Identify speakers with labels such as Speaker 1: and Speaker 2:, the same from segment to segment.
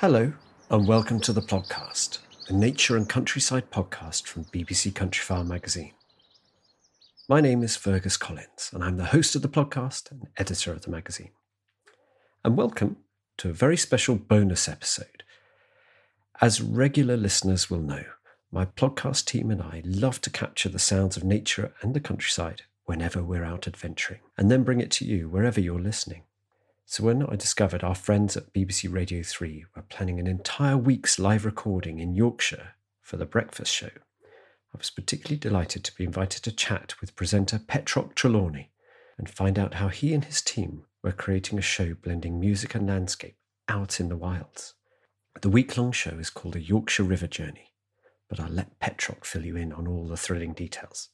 Speaker 1: Hello, and welcome to the podcast, a nature and countryside podcast from BBC Countryfile magazine. My name is Fergus Collins, and I'm the host of the podcast and editor of the magazine. And welcome to a very special bonus episode. As regular listeners will know, my podcast team and I love to capture the sounds of nature and the countryside whenever we're out adventuring, and then bring it to you wherever you're listening. So when I discovered our friends at BBC Radio 3 were planning an entire week's live recording in Yorkshire for the breakfast show, I was particularly delighted to be invited to chat with presenter Petroc Trelawny and find out how he and his team were creating a show blending music and landscape out in the wilds. The week long show is called a Yorkshire River Journey, but I'll let Petroc fill you in on all the thrilling details.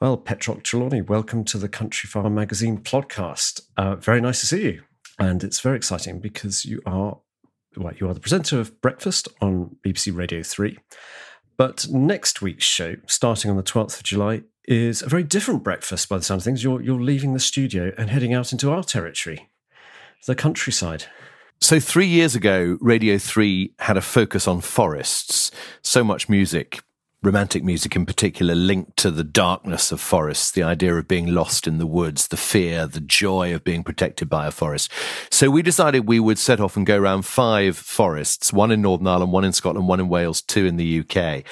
Speaker 1: Well, Petroc Trelawny, welcome to the Countryfile Magazine podcast. Uh, very nice to see you and it's very exciting because you are well, you are the presenter of Breakfast on BBC Radio 3. But next week's show, starting on the 12th of July, is a very different breakfast by the sound of things. You're, you're leaving the studio and heading out into our territory, the countryside.
Speaker 2: So, three years ago, Radio 3 had a focus on forests. So much music romantic music in particular linked to the darkness of forests, the idea of being lost in the woods, the fear, the joy of being protected by a forest. So we decided we would set off and go around five forests, one in Northern Ireland, one in Scotland, one in Wales, two in the UK.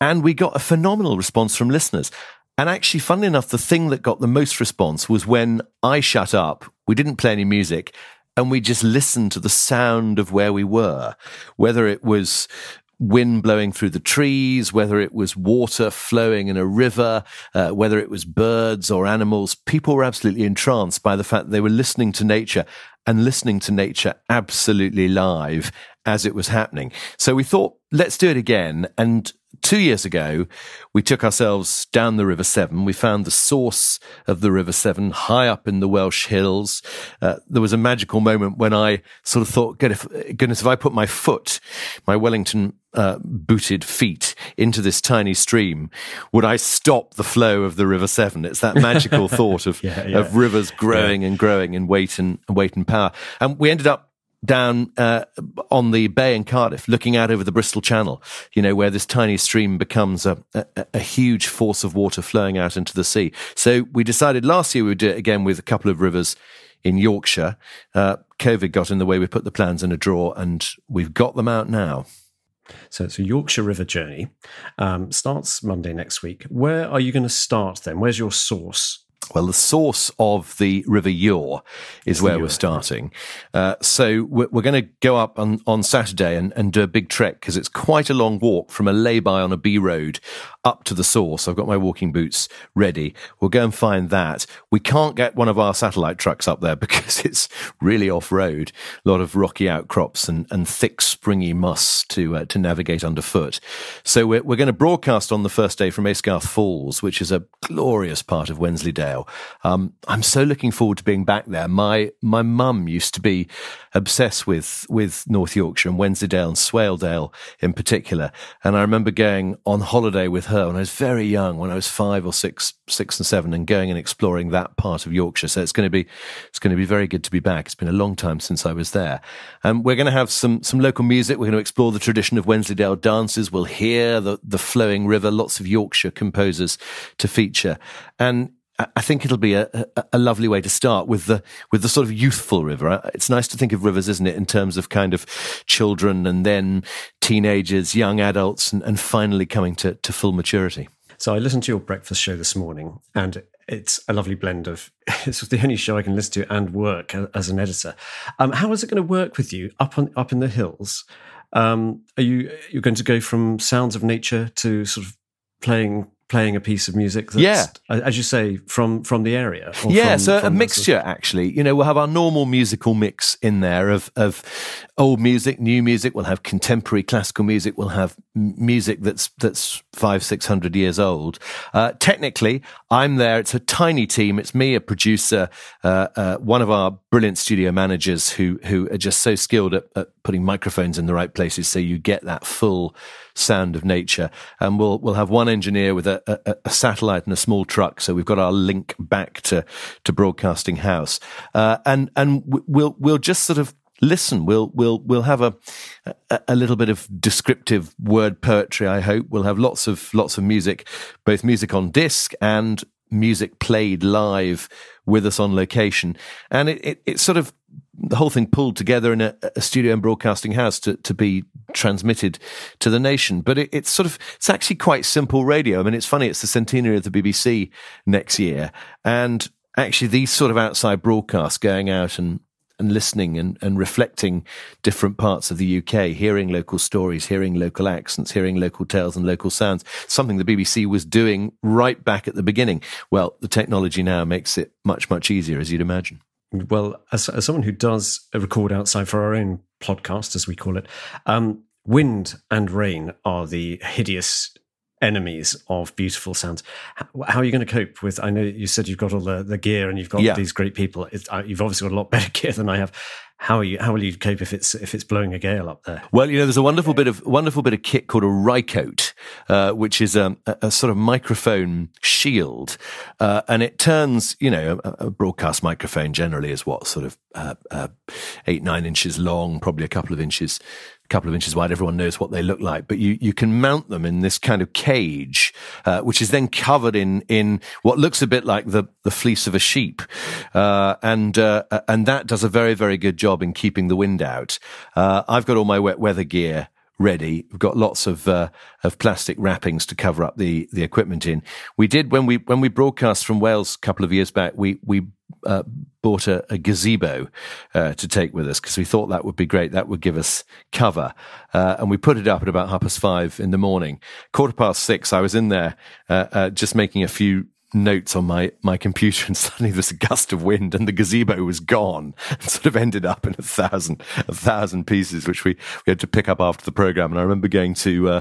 Speaker 2: And we got a phenomenal response from listeners. And actually, funnily enough, the thing that got the most response was when I shut up, we didn't play any music, and we just listened to the sound of where we were, whether it was wind blowing through the trees, whether it was water flowing in a river, uh, whether it was birds or animals, people were absolutely entranced by the fact they were listening to nature and listening to nature absolutely live as it was happening. So we thought, let's do it again. And two years ago, we took ourselves down the River Severn. We found the source of the River Severn high up in the Welsh hills. Uh, there was a magical moment when I sort of thought, goodness, goodness if I put my foot, my Wellington uh, booted feet into this tiny stream, would I stop the flow of the River Severn? It's that magical thought of, yeah, yeah. of rivers growing yeah. and growing in weight and weight and power. And we ended up down uh, on the bay in Cardiff, looking out over the Bristol Channel, you know, where this tiny stream becomes a, a, a, huge force of water flowing out into the sea. So we decided last year we would do it again with a couple of rivers in Yorkshire. Uh, COVID got in the way. We put the plans in a drawer and we've got them out now.
Speaker 1: So it's a Yorkshire River journey. Um, starts Monday next week. Where are you going to start then? Where's your source?
Speaker 2: Well, the source of the River Ure is where we're starting. Uh, so we're, we're going to go up on, on Saturday and, and do a big trek because it's quite a long walk from a lay-by on a B road up to the source. I've got my walking boots ready. We'll go and find that. We can't get one of our satellite trucks up there because it's really off-road. A lot of rocky outcrops and, and thick, springy moss to uh, to navigate underfoot. So we're, we're going to broadcast on the first day from Aysgarth Falls, which is a glorious part of Wensleydale. Um, I'm so looking forward to being back there. My my mum used to be obsessed with with North Yorkshire and Wensleydale and Swaledale in particular. And I remember going on holiday with her when I was very young, when I was five or six, six and seven, and going and exploring that part of Yorkshire. So it's going to be it's going to be very good to be back. It's been a long time since I was there. And we're going to have some some local music. We're going to explore the tradition of Wensleydale dances. We'll hear the the flowing river. Lots of Yorkshire composers to feature. And I think it'll be a, a, lovely way to start with the with the sort of youthful river. It's nice to think of rivers, isn't it, in terms of kind of children and then teenagers, young adults, and, and finally coming to, to full maturity.
Speaker 1: So I listened to your breakfast show this morning, and it's a lovely blend of it's the only show I can listen to and work as an editor. Um, how is it going to work with you up on up in the hills? Um, are you you're going to go from sounds of nature to sort of playing playing a piece of music that's, yeah. as you say, from from the area.
Speaker 2: Yeah,
Speaker 1: from,
Speaker 2: so
Speaker 1: from
Speaker 2: a mixture actually. You know, we'll have our normal musical mix in there of of old music, new music. We'll have contemporary classical music. We'll have music that's that's five six hundred years old. Uh, technically, I'm there. It's a tiny team. It's me, a producer, uh, uh, one of our brilliant studio managers who who are just so skilled at, at putting microphones in the right places, so you get that full sound of nature. And we'll we'll have one engineer with a, a, a satellite and a small truck, so we've got our link back to to Broadcasting House, uh, and and we'll we'll just sort of listen. We'll we'll we'll have a, a, a little bit of descriptive word poetry. I hope we'll have lots of lots of music, both music on disc and music played live with us on location, and it, it, it sort of the whole thing pulled together in a, a, studio and broadcasting house to, to be transmitted to the nation. But it, it's sort of, it's actually quite simple radio. I mean, it's funny, it's the centenary of the BBC next year. And actually, these sort of outside broadcasts going out and, and listening and, and reflecting different parts of the UK, hearing local stories, hearing local accents, hearing local tales and local sounds, something the BBC was doing right back at the beginning. Well, the technology now makes it much, much easier, as you'd imagine.
Speaker 1: Well, as, as someone who does record outside for our own podcast, as we call it, um, wind and rain are the hideous enemies of beautiful sounds. How are you going to cope with? I know you said you've got all the, the gear and you've got yeah. these great people. Uh, you've obviously got a lot better gear than I have. How are you? How will you cope if it's if it's blowing a gale up there?
Speaker 2: Well, you know, there's a wonderful bit of wonderful bit of kit called a Rycote, uh, which is um, a, a, sort of microphone shield, uh, and it turns. You know, a, a, broadcast microphone generally is what sort of uh, uh eight nine inches long, probably a couple of inches couple of inches wide. Everyone knows what they look like, but you, you can mount them in this kind of cage, uh, which is then covered in, in what looks a bit like the, the fleece of a sheep. Uh, and, uh, and that does a very, very good job in keeping the wind out. Uh, I've got all my wet weather gear ready. We've got lots of uh, of plastic wrappings to cover up the the equipment in. We did when we when we broadcast from Wales a couple of years back. We we uh, bought a, a gazebo uh, to take with us because we thought that would be great. That would give us cover. Uh, and we put it up at about half past five in the morning. Quarter past six, I was in there uh, uh, just making a few notes on my, my computer and suddenly there's a gust of wind and the gazebo was gone and sort of ended up in a thousand, a thousand pieces, which we, we had to pick up after the program. And I remember going to, uh,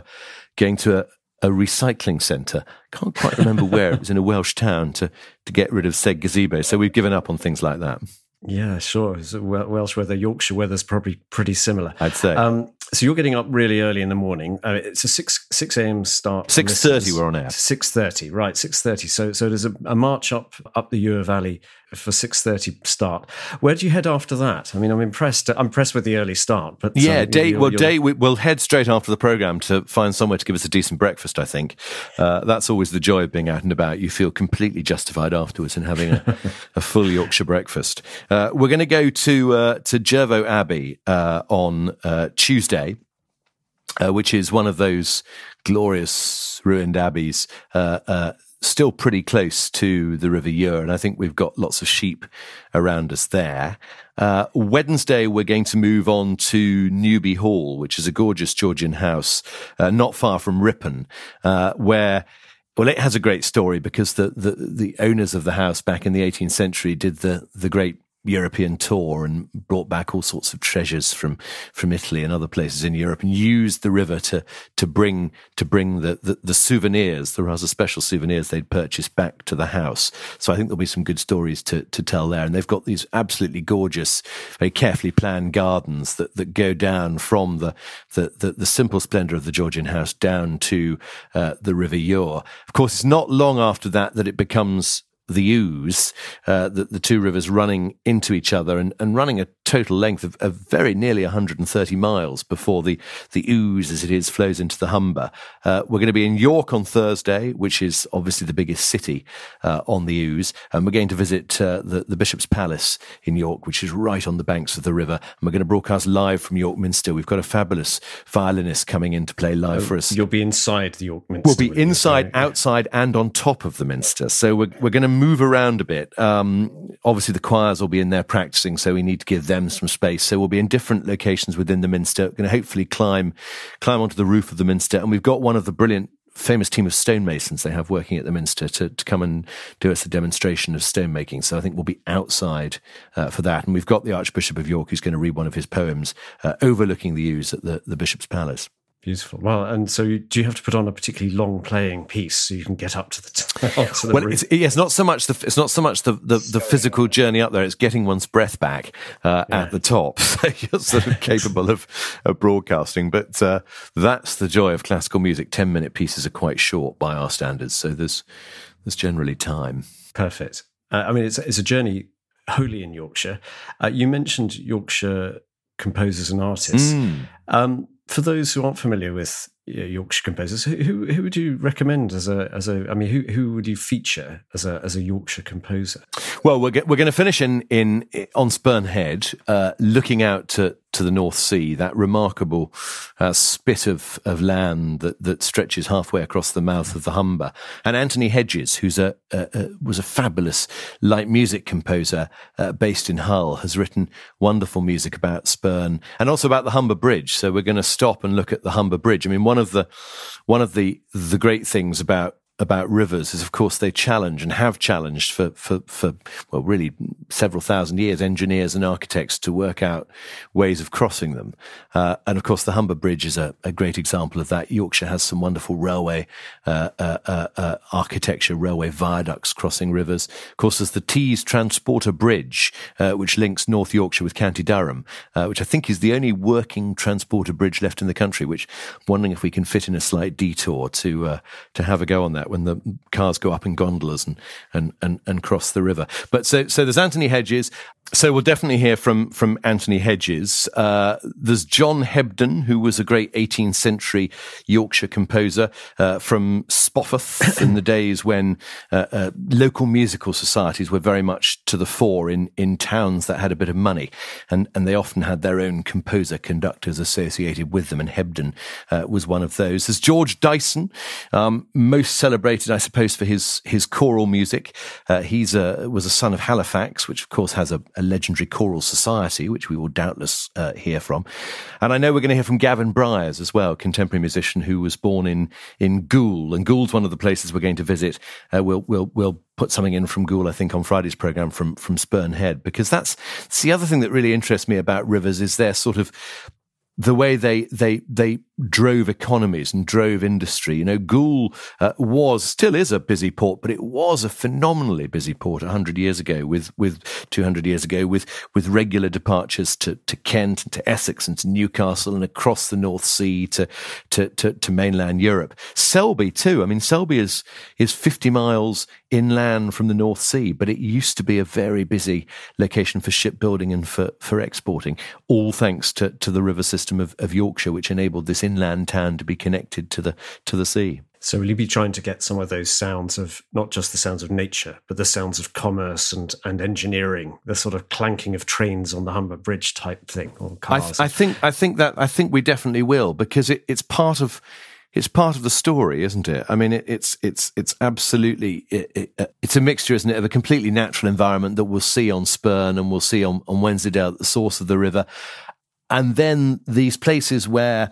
Speaker 2: going to a, a recycling centre. Can't quite remember where. It was in a Welsh town to, to get rid of said gazebo. So we've given up on things like that.
Speaker 1: Yeah, sure. Welsh weather, Yorkshire weather is probably pretty similar.
Speaker 2: I'd say. Um,
Speaker 1: so you're getting up really early in the morning. Uh, it's a six six a.m. start.
Speaker 2: Six thirty. We're on air.
Speaker 1: Six thirty. Right. Six thirty. So so there's a, a march up up the Ure Valley for 6.30 start. Where do you head after that? I mean, I'm impressed. I'm impressed with the early start. But
Speaker 2: yeah, um, day, you're, well, you're... day, we, will head straight after the program to find somewhere to give us a decent breakfast, I think. Uh, that's always the joy of being out and about. You feel completely justified afterwards in having a, a full Yorkshire breakfast. Uh, we're going to go to, uh, to Jervaulx Abbey uh, on uh, Tuesday. Uh, which is one of those glorious ruined abbeys still pretty close to the River Ure, and I think we've got lots of sheep around us there. Uh, Wednesday, we're going to move on to Newby Hall, which is a gorgeous Georgian house uh, not far from Ripon, uh, where well, it has a great story because the, the, the owners of the house back in the 18th century did the, the great European tour and brought back all sorts of treasures from from Italy and other places in Europe and used the river to to bring to bring the, the, the souvenirs, the rather special souvenirs they'd purchased back to the house. So I think there'll be some good stories to to tell there. And they've got these absolutely gorgeous, very carefully planned gardens that, that go down from the the, the, the simple splendour of the Georgian house down to uh, the River Ure. Of course, it's not long after that that it becomes the Ouse, uh, the, the, two rivers running into each other and, and running a total length of, of, very nearly 130 miles before the, the Ouse, as it is, flows into the Humber. Uh, we're going to be in York on Thursday, which is obviously the biggest city uh, on the Ouse. and we're going to visit uh, the, the Bishop's Palace in York, which is right on the banks of the river. And we're going to broadcast live from York Minster. We've got a fabulous violinist coming in to play live
Speaker 1: oh,
Speaker 2: for us.
Speaker 1: You'll be inside the York Minster.
Speaker 2: We'll be inside, outside, and on top of the Minster. So we're, we're going to move around a bit. Um, obviously, the choirs will be in there practicing, so we need to give them some space. So we'll be in different locations within the Minster. Going to hopefully climb climb onto the roof of the Minster, and we've got one of the brilliant famous team of stonemasons they have working at the Minster to, to come and do us a demonstration of stonemaking. So I think we'll be outside uh, for that. And we've got the Archbishop of York who's going to read one of his poems uh, overlooking the Ouse at the, the Bishop's Palace.
Speaker 1: Beautiful. Well, and so do you have to put on a particularly long playing piece so you can get up to the, to
Speaker 2: the well, it's, it's, not so much the it's not so much the, the, the physical journey up there. It's getting one's breath back uh, yeah. at the top, so you're sort of capable of, of broadcasting. But uh, that's the joy of classical music. Ten minute pieces are quite short by our standards, so there's there's generally time.
Speaker 1: Perfect. Uh, I mean, it's it's a journey wholly in Yorkshire. Uh, you mentioned Yorkshire composers and artists. Mm. Um, for those who aren't familiar with Yorkshire composers, who, who would you recommend as a as a? I mean, who who would you feature as a as a Yorkshire composer?
Speaker 2: Well, we're we're going to finish in in on Spurn Head, uh, looking out to to the North Sea, that remarkable uh, spit of, of land that, that stretches halfway across the mouth of the Humber. And Anthony Hedges, who's a, a, a was a fabulous light music composer uh, based in Hull, has written wonderful music about Spurn and also about the Humber Bridge. So we're going to stop and look at the Humber Bridge. I mean, one of the one of the the great things about about rivers is, of course, they challenge and have challenged for, for, for, well, really several thousand years, engineers and architects to work out ways of crossing them. Uh, and of course, the Humber Bridge is a, a, great example of that. Yorkshire has some wonderful railway uh, uh, uh, uh architecture, railway viaducts crossing rivers. Of course, there's the Tees Transporter Bridge, uh, which links North Yorkshire with County Durham, which I think is the only working transporter bridge left in the country, which I'm wondering if we can fit in a slight detour to, to have a go on that when the cars go up in gondolas and, and, and, and cross the river. But so, so there's Anthony Hedges. So we'll definitely hear from, from Anthony Hedges. Uh, there's John Hebden, who was a great 18th century Yorkshire composer, uh, from Spofforth in the days when, uh, uh, local musical societies were very much to the fore in, in towns that had a bit of money. And, and they often had their own composer conductors associated with them. And Hebden, uh, was one of those. There's George Dyson, um, most celebrated I suppose, for his his choral music. Uh, he's a, was a son of Halifax, which of course has a, a legendary choral society, which we will doubtless uh, hear from. And I know we're going to hear from Gavin Bryars as well, contemporary musician who was born in in Goole, and Goole's one of the places we're going to visit. Uh, we'll we'll we'll put something in from Goole, I think, on Friday's program from from Spurn Head, because that's, that's the other thing that really interests me about rivers is their sort of the way they they they drove economies and drove industry. You know, Goole uh, was still is a busy port, but it was a phenomenally busy port hundred years ago, with with two hundred years ago, with with regular departures to to Kent and to Essex and to Newcastle and across the North Sea to to to, to mainland Europe. Selby too. I mean, Selby is is fifty miles inland from the North Sea, but it used to be a very busy location for shipbuilding and for for exporting. All thanks to to the river system system of, of Yorkshire, which enabled this inland town to be connected to the to the sea.
Speaker 1: So will you be trying to get some of those sounds of not just the sounds of nature, but the sounds of commerce and, and engineering, the sort of clanking of trains on the Humber Bridge type thing, or cars?
Speaker 2: I, th- I think I think that I think we definitely will because it, it's part of it's part of the story, isn't it? I mean, it, it's it's it's absolutely it, it, uh, it's a mixture, isn't it, of a completely natural environment that we'll see on Spurn and we'll see on on Wensleydale at the source of the river, and then these places where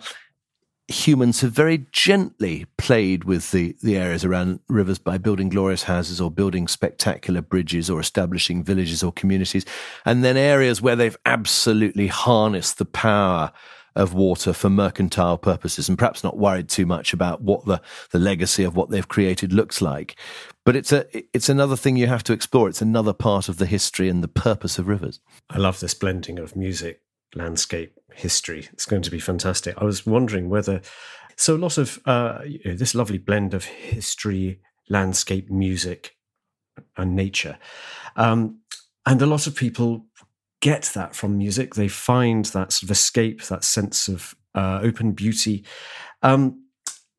Speaker 2: humans have very gently played with the, the areas around rivers by building glorious houses or building spectacular bridges or establishing villages or communities. And then areas where they've absolutely harnessed the power of water for mercantile purposes and perhaps not worried too much about what the, the legacy of what they've created looks like. But it's a it's another thing you have to explore. It's another part of the history and the purpose of rivers.
Speaker 1: I love this blending of music, landscape, history. It's going to be fantastic. I was wondering whether so a lot of uh, you know, this lovely blend of history, landscape, music, and nature. Um, and a lot of people get that from music. They find that sort of escape, that sense of uh, open beauty. Um,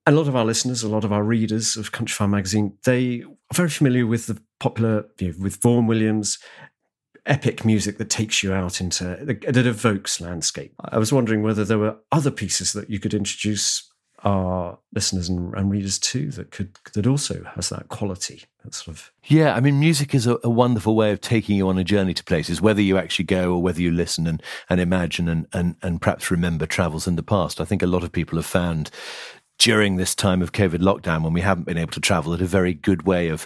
Speaker 1: a lot of our listeners, a lot of our readers of Countryfile magazine, they are very familiar with the popular, you know, with Vaughan Williams, epic music that takes you out into that evokes landscape. I was wondering whether there were other pieces that you could introduce our listeners and, and, readers too that could that also has that quality that sort of
Speaker 2: yeah i mean music is a, a, wonderful way of taking you on a journey to places whether you actually go or whether you listen and, and imagine and, and and perhaps remember travels in the past i think a lot of people have found during this time of covid lockdown when we haven't been able to travel that a very good way of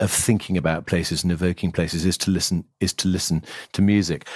Speaker 2: of thinking about places and evoking places is to listen is to listen to music.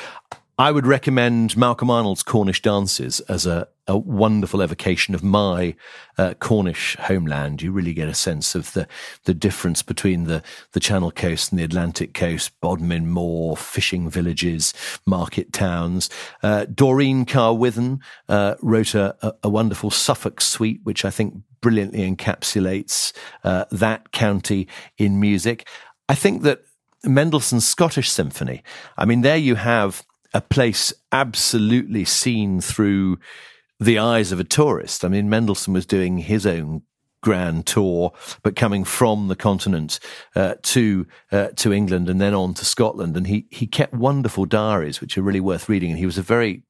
Speaker 2: I would recommend Malcolm Arnold's Cornish Dances as a, a wonderful evocation of my uh, Cornish homeland. You really get a sense of the, the difference between the, the Channel coast and the Atlantic coast, Bodmin Moor, fishing villages, market towns. Uh, Doreen Carwithen uh, wrote a, a, wonderful Suffolk suite, which I think brilliantly encapsulates uh, that county in music. I think that Mendelssohn's Scottish Symphony, I mean, there you have a place absolutely seen through the eyes of a tourist. I mean, Mendelssohn was doing his own grand tour, but coming from the continent uh, to uh, to England and then on to Scotland, and he he kept wonderful diaries, which are really worth reading. And he was a very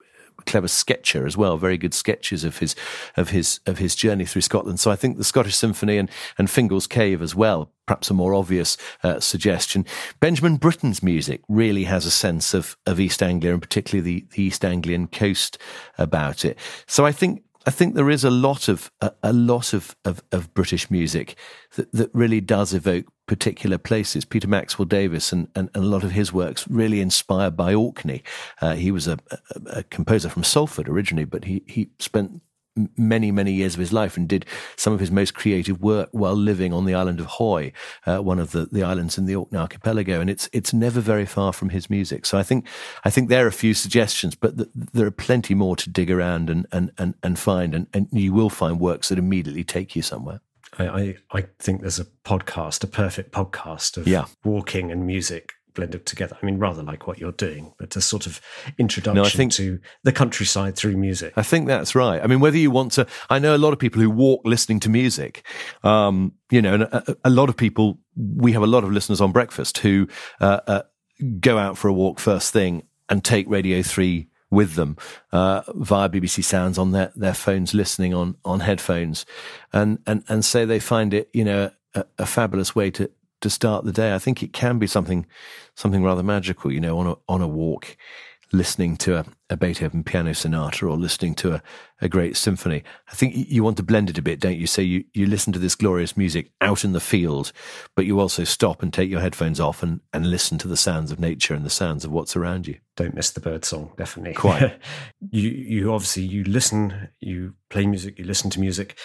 Speaker 2: clever sketcher as well, very good sketches of his of his of his journey through Scotland. So I think the Scottish Symphony and and Fingal's Cave as well, perhaps a more obvious uh, suggestion. Benjamin Britten's music really has a sense of of East Anglia and particularly the, the East Anglian coast about it. So I think I think there is a lot of a, a lot of, of, of, British music that, that really does evoke particular places. Peter Maxwell Davies and, and, and a lot of his works really inspired by Orkney. Uh, he was a, a, a, composer from Salford originally, but he, he spent many, many years of his life and did some of his most creative work while living on the island of Hoy, uh, one of the, the islands in the Orkney archipelago. And it's, it's never very far from his music. So I think, I think there are a few suggestions, but th- there are plenty more to dig around and, and, and, and find. And, and you will find works that immediately take you somewhere.
Speaker 1: I, I, I think there's a podcast, a perfect podcast of yeah. walking and music blended together. I mean, rather like what you're doing, but a sort of introduction no, I think, to the countryside through music.
Speaker 2: I think that's right. I mean, whether you want to, I know a lot of people who walk listening to music. Um, you know, and a, a, lot of people, we have a lot of listeners on breakfast who uh, uh, go out for a walk first thing and take Radio 3 with them uh, via BBC Sounds on their, their phones, listening on on headphones, and and and say they find it, you know, a, a fabulous way to to start the day. I think it can be something something rather magical, you know, on a on a walk, listening to a, a Beethoven piano sonata or listening to a, a great symphony. I think you want to blend it a bit, don't you? So you, you listen to this glorious music out in the field, but you also stop and take your headphones off and, and listen to the sounds of nature and the sounds of what's around you.
Speaker 1: Don't miss the bird song, definitely.
Speaker 2: Quite.
Speaker 1: you you obviously you listen, you play music, you listen to music.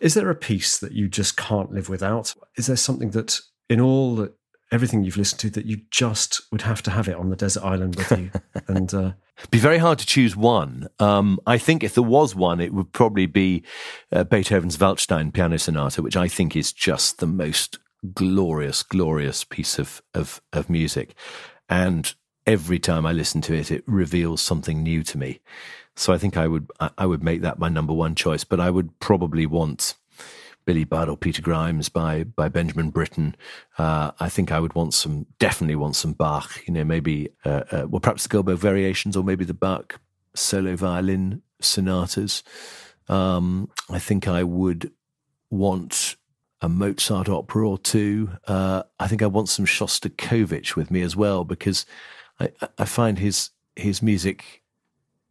Speaker 1: Is there a piece that you just can't live without? Is there something that in all that everything you've listened to that you just would have to have it on the desert island with you. And uh,
Speaker 2: be very hard to choose one. Um, i think if there was one it would probably be uh, beethoven's waldstein piano sonata which i think is just the most glorious glorious piece of, of, of music. And every time i listen to it it reveals something new to me. So i think i would i would make that my number one choice but i would probably want Billy Budd or Peter Grimes by by Benjamin Britten. Uh, I think I would want some, definitely want some Bach. You know, maybe uh, uh, well, perhaps the Goldberg variations or maybe the Bach solo violin sonatas. Um, I think I would want a Mozart opera or two. Uh, I think I want some Shostakovich with me as well because I, I find his his music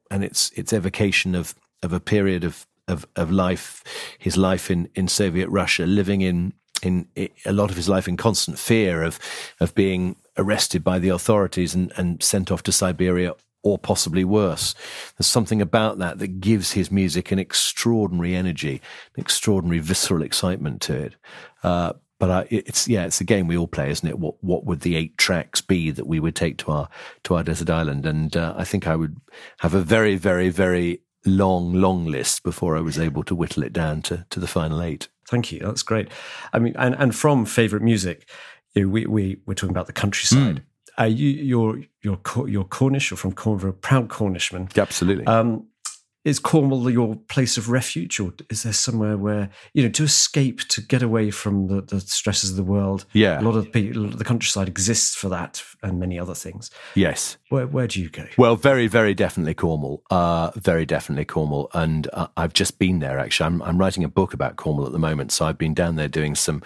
Speaker 2: and its its evocation of of a period of of, of life, his life in, in Soviet Russia, living in, in a lot of his life in constant fear of of being arrested by the authorities and, and sent off to Siberia or possibly worse. There's something about that that gives his music an extraordinary energy, an extraordinary visceral excitement to it. Uh, but I, it's yeah, it's a game we all play, isn't it? What what would the eight tracks be that we would take to our to our desert island? And uh, I think I would have a very very very long long list before I was able to whittle it down to to the final eight.
Speaker 1: Thank you. That's great. I mean, and and from favorite music, you know, we we we're talking about the countryside. Mm. Uh, you, you're you're you're Cornish. You're from Cornwall, proud Cornishman.
Speaker 2: Absolutely. Um,
Speaker 1: is Cornwall your place of refuge, or is there somewhere where you know to escape, to get away from the, the stresses of the world?
Speaker 2: Yeah,
Speaker 1: a lot of people, the countryside exists for that, and many other things.
Speaker 2: Yes.
Speaker 1: Where where do you go?
Speaker 2: Well, very very definitely Cornwall. Uh, very definitely Cornwall, and uh, I've just been there. Actually, I'm I'm writing a book about Cornwall at the moment, so I've been down there doing some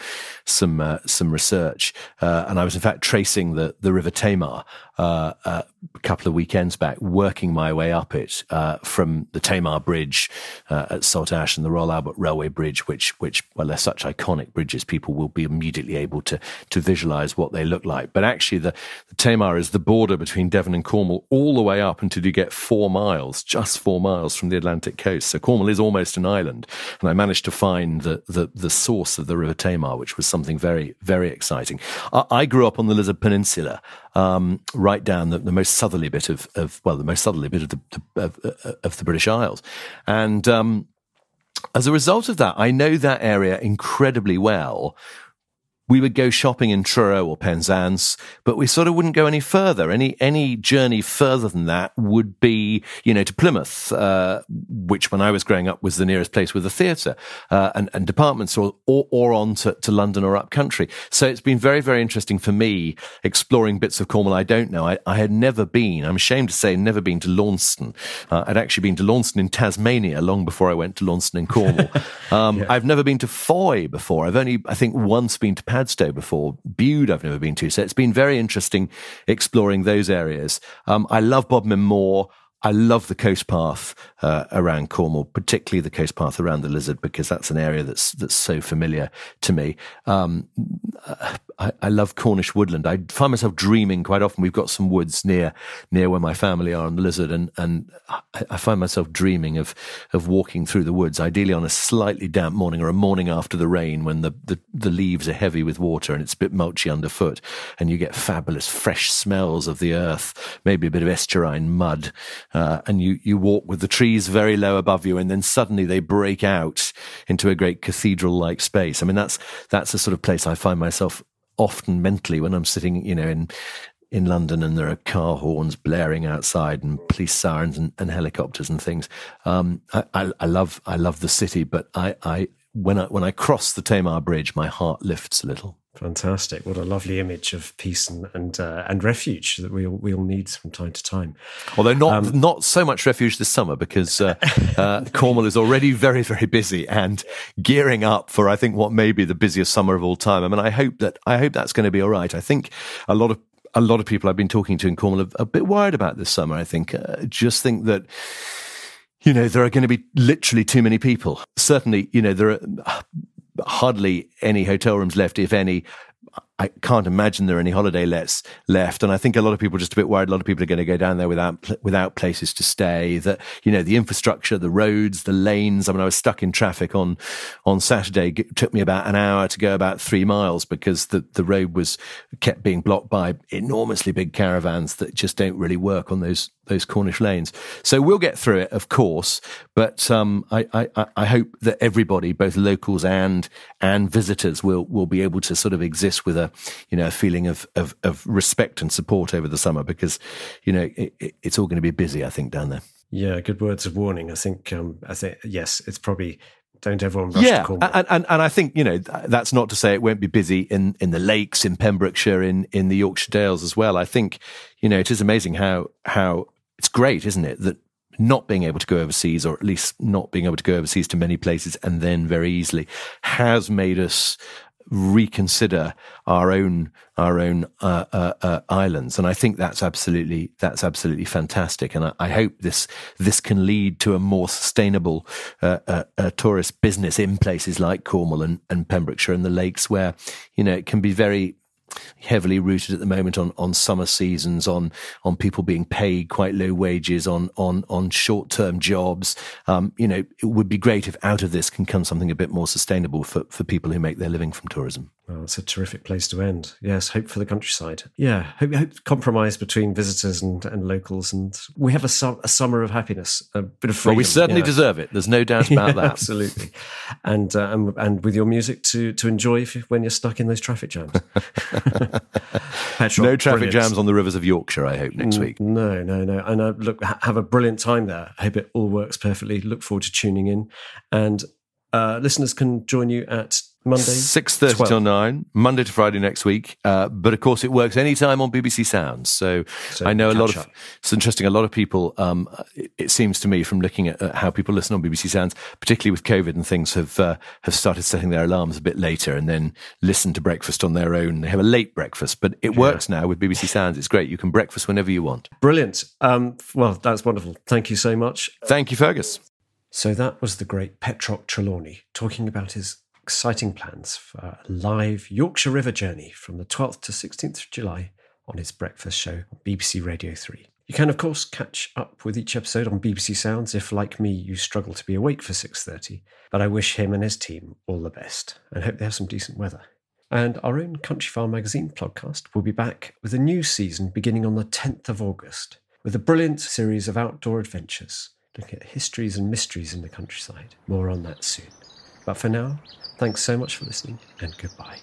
Speaker 2: some uh, some research, uh, and I was in fact tracing the the River Tamar uh, uh, a couple of weekends back, working my way up it from the Tamar Bridge uh, at Saltash and the Royal Albert Railway Bridge, which, which, well, they're such iconic bridges, people will be immediately able to, to visualize what they look like. But actually, the, the Tamar is the border between Devon and Cornwall all the way up until you get four miles, just four miles from the Atlantic coast. So Cornwall is almost an island. And I managed to find the, the, the source of the River Tamar, which was something very, very exciting. I, I grew up on the Lizard Peninsula um, right down the, the, most southerly bit of, of, well, the most southerly bit of the, of, of the British Isles. And um, as a result of that, I know that area incredibly well we would go shopping in Truro or Penzance, but we sort of wouldn't go any further. Any any journey further than that would be, you know, to Plymouth, uh, which when I was growing up was the nearest place with a theatre uh, and, and departments, or, or, or on to, to London or up country. So it's been very very interesting for me exploring bits of Cornwall I don't know. I, I had never been. I'm ashamed to say, never been to Launceston. Uh, I'd actually been to Launceston in Tasmania long before I went to Launceston in Cornwall. Um, yeah. I've never been to Fowey before. I've only, I think, once been to Padstow before. Bude, I've never been to. So it's been very interesting exploring those areas. Um, I love Bodmin Moor. I love the coast path uh, around Cornwall, particularly the coast path around the Lizard, because that's an area that's that's so familiar to me. Um, I, I, love Cornish woodland. I find myself dreaming quite often. We've got some woods near near where my family are on the Lizard, and and I, find myself dreaming of of walking through the woods, ideally on a slightly damp morning or a morning after the rain, when the the, the leaves are heavy with water and it's a bit mulchy underfoot, and you get fabulous fresh smells of the earth, maybe a bit of estuarine mud uh, and you, you walk with the trees very low above you, and then suddenly they break out into a great cathedral like space. I mean, that's, that's the sort of place I find myself often mentally when I'm sitting, you know, in, in London and there are car horns blaring outside and police sirens and, and helicopters and things. Um, I, I, I, love, I love the city, but I, I, when I, when I cross the Tamar Bridge, my heart lifts a little.
Speaker 1: Fantastic! What a lovely image of peace and and, uh, and refuge that we all, we all need from time to time.
Speaker 2: Although not um, not so much refuge this summer because uh, uh, Cornwall is already very very busy and gearing up for I think what may be the busiest summer of all time. I mean, I hope that I hope that's going to be all right. I think a lot of a lot of people I've been talking to in Cornwall are a bit worried about this summer. I think uh, just think that you know, there are going to be literally too many people. Certainly, you know, there are hardly any hotel rooms left, if any. I can't imagine there are any holiday lets left, and I think a lot of people are just a bit worried. A lot of people are going to go down there without without places to stay. That you know, the infrastructure, the roads, the lanes. I mean, I was stuck in traffic on on Saturday. It took me about an hour to go about three miles because the the road was kept being blocked by enormously big caravans that just don't really work on those those Cornish lanes. So we'll get through it, of course, but um, I, I, I hope that everybody, both locals and and visitors, will will be able to sort of exist with a you know a feeling of of, of respect and support over the summer because you know it, it's all going to be busy. I think down there.
Speaker 1: Yeah, good words of warning. I think um, I think yes, it's probably don't everyone rush
Speaker 2: yeah,
Speaker 1: to
Speaker 2: and, and and I think you know that's not to say it won't be busy in in the lakes in Pembrokeshire in in the Yorkshire Dales as well. I think you know it is amazing how how it's great, isn't it, that not being able to go overseas, or at least not being able to go overseas to many places and then very easily, has made us reconsider our own our own uh, uh, uh, islands, and I think that's absolutely that's absolutely fantastic. And I, I hope this this can lead to a more sustainable uh, uh, uh, tourist business in places like Cornwall and, and Pembrokeshire and the lakes, where you know it can be very heavily rooted at the moment on, on summer seasons, on on people being paid quite low wages, on on on short term jobs. Um, you know, it would be great if out of this can come something a bit more sustainable for, for people who make their living from tourism.
Speaker 1: Well, it's a terrific place to end. Yes, hope for the countryside. Yeah, hope, hope compromise between visitors and, and locals, and we have a, su- a summer of happiness, a bit of freedom.
Speaker 2: Well, we certainly deserve it. There's no doubt about yeah, that.
Speaker 1: Absolutely, and, uh, and and with your music to to enjoy you, when you're stuck in those traffic jams.
Speaker 2: Petroc, no traffic brilliant. jams on the rivers of Yorkshire. I hope next week.
Speaker 1: No, no, no. And uh, look, have a brilliant time there. I hope it all works perfectly. Look forward to tuning in, and uh, listeners can join you at Monday,
Speaker 2: six thirty till nine, Monday to Friday next week. Uh, but of course, it works anytime on BBC Sounds. So, so I know a lot of. It's interesting. A lot of people. Um, it, it, seems to me from looking at, at, how people listen on BBC Sounds, particularly with COVID and things, have uh, have started setting their alarms a bit later and then listen to breakfast on their own. They have a late breakfast, but it yeah. works now with BBC Sounds. It's great. You can breakfast whenever you want.
Speaker 1: Brilliant. Um, well, that's wonderful. Thank you so much.
Speaker 2: Thank you, Fergus.
Speaker 1: So that was the great Petroc Trelawny talking about his exciting plans for a live Yorkshire River journey from the 12th to 16th of July on his breakfast show on BBC Radio 3. You can of course catch up with each episode on BBC Sounds if like me you struggle to be awake for 6:30, but I wish him and his team all the best and hope they have some decent weather. And our own Countryfile magazine podcast will be back with a new season beginning on the 10th of August with a brilliant series of outdoor adventures looking at histories and mysteries in the countryside. More on that soon. But for now, Thanks so much for listening, and goodbye.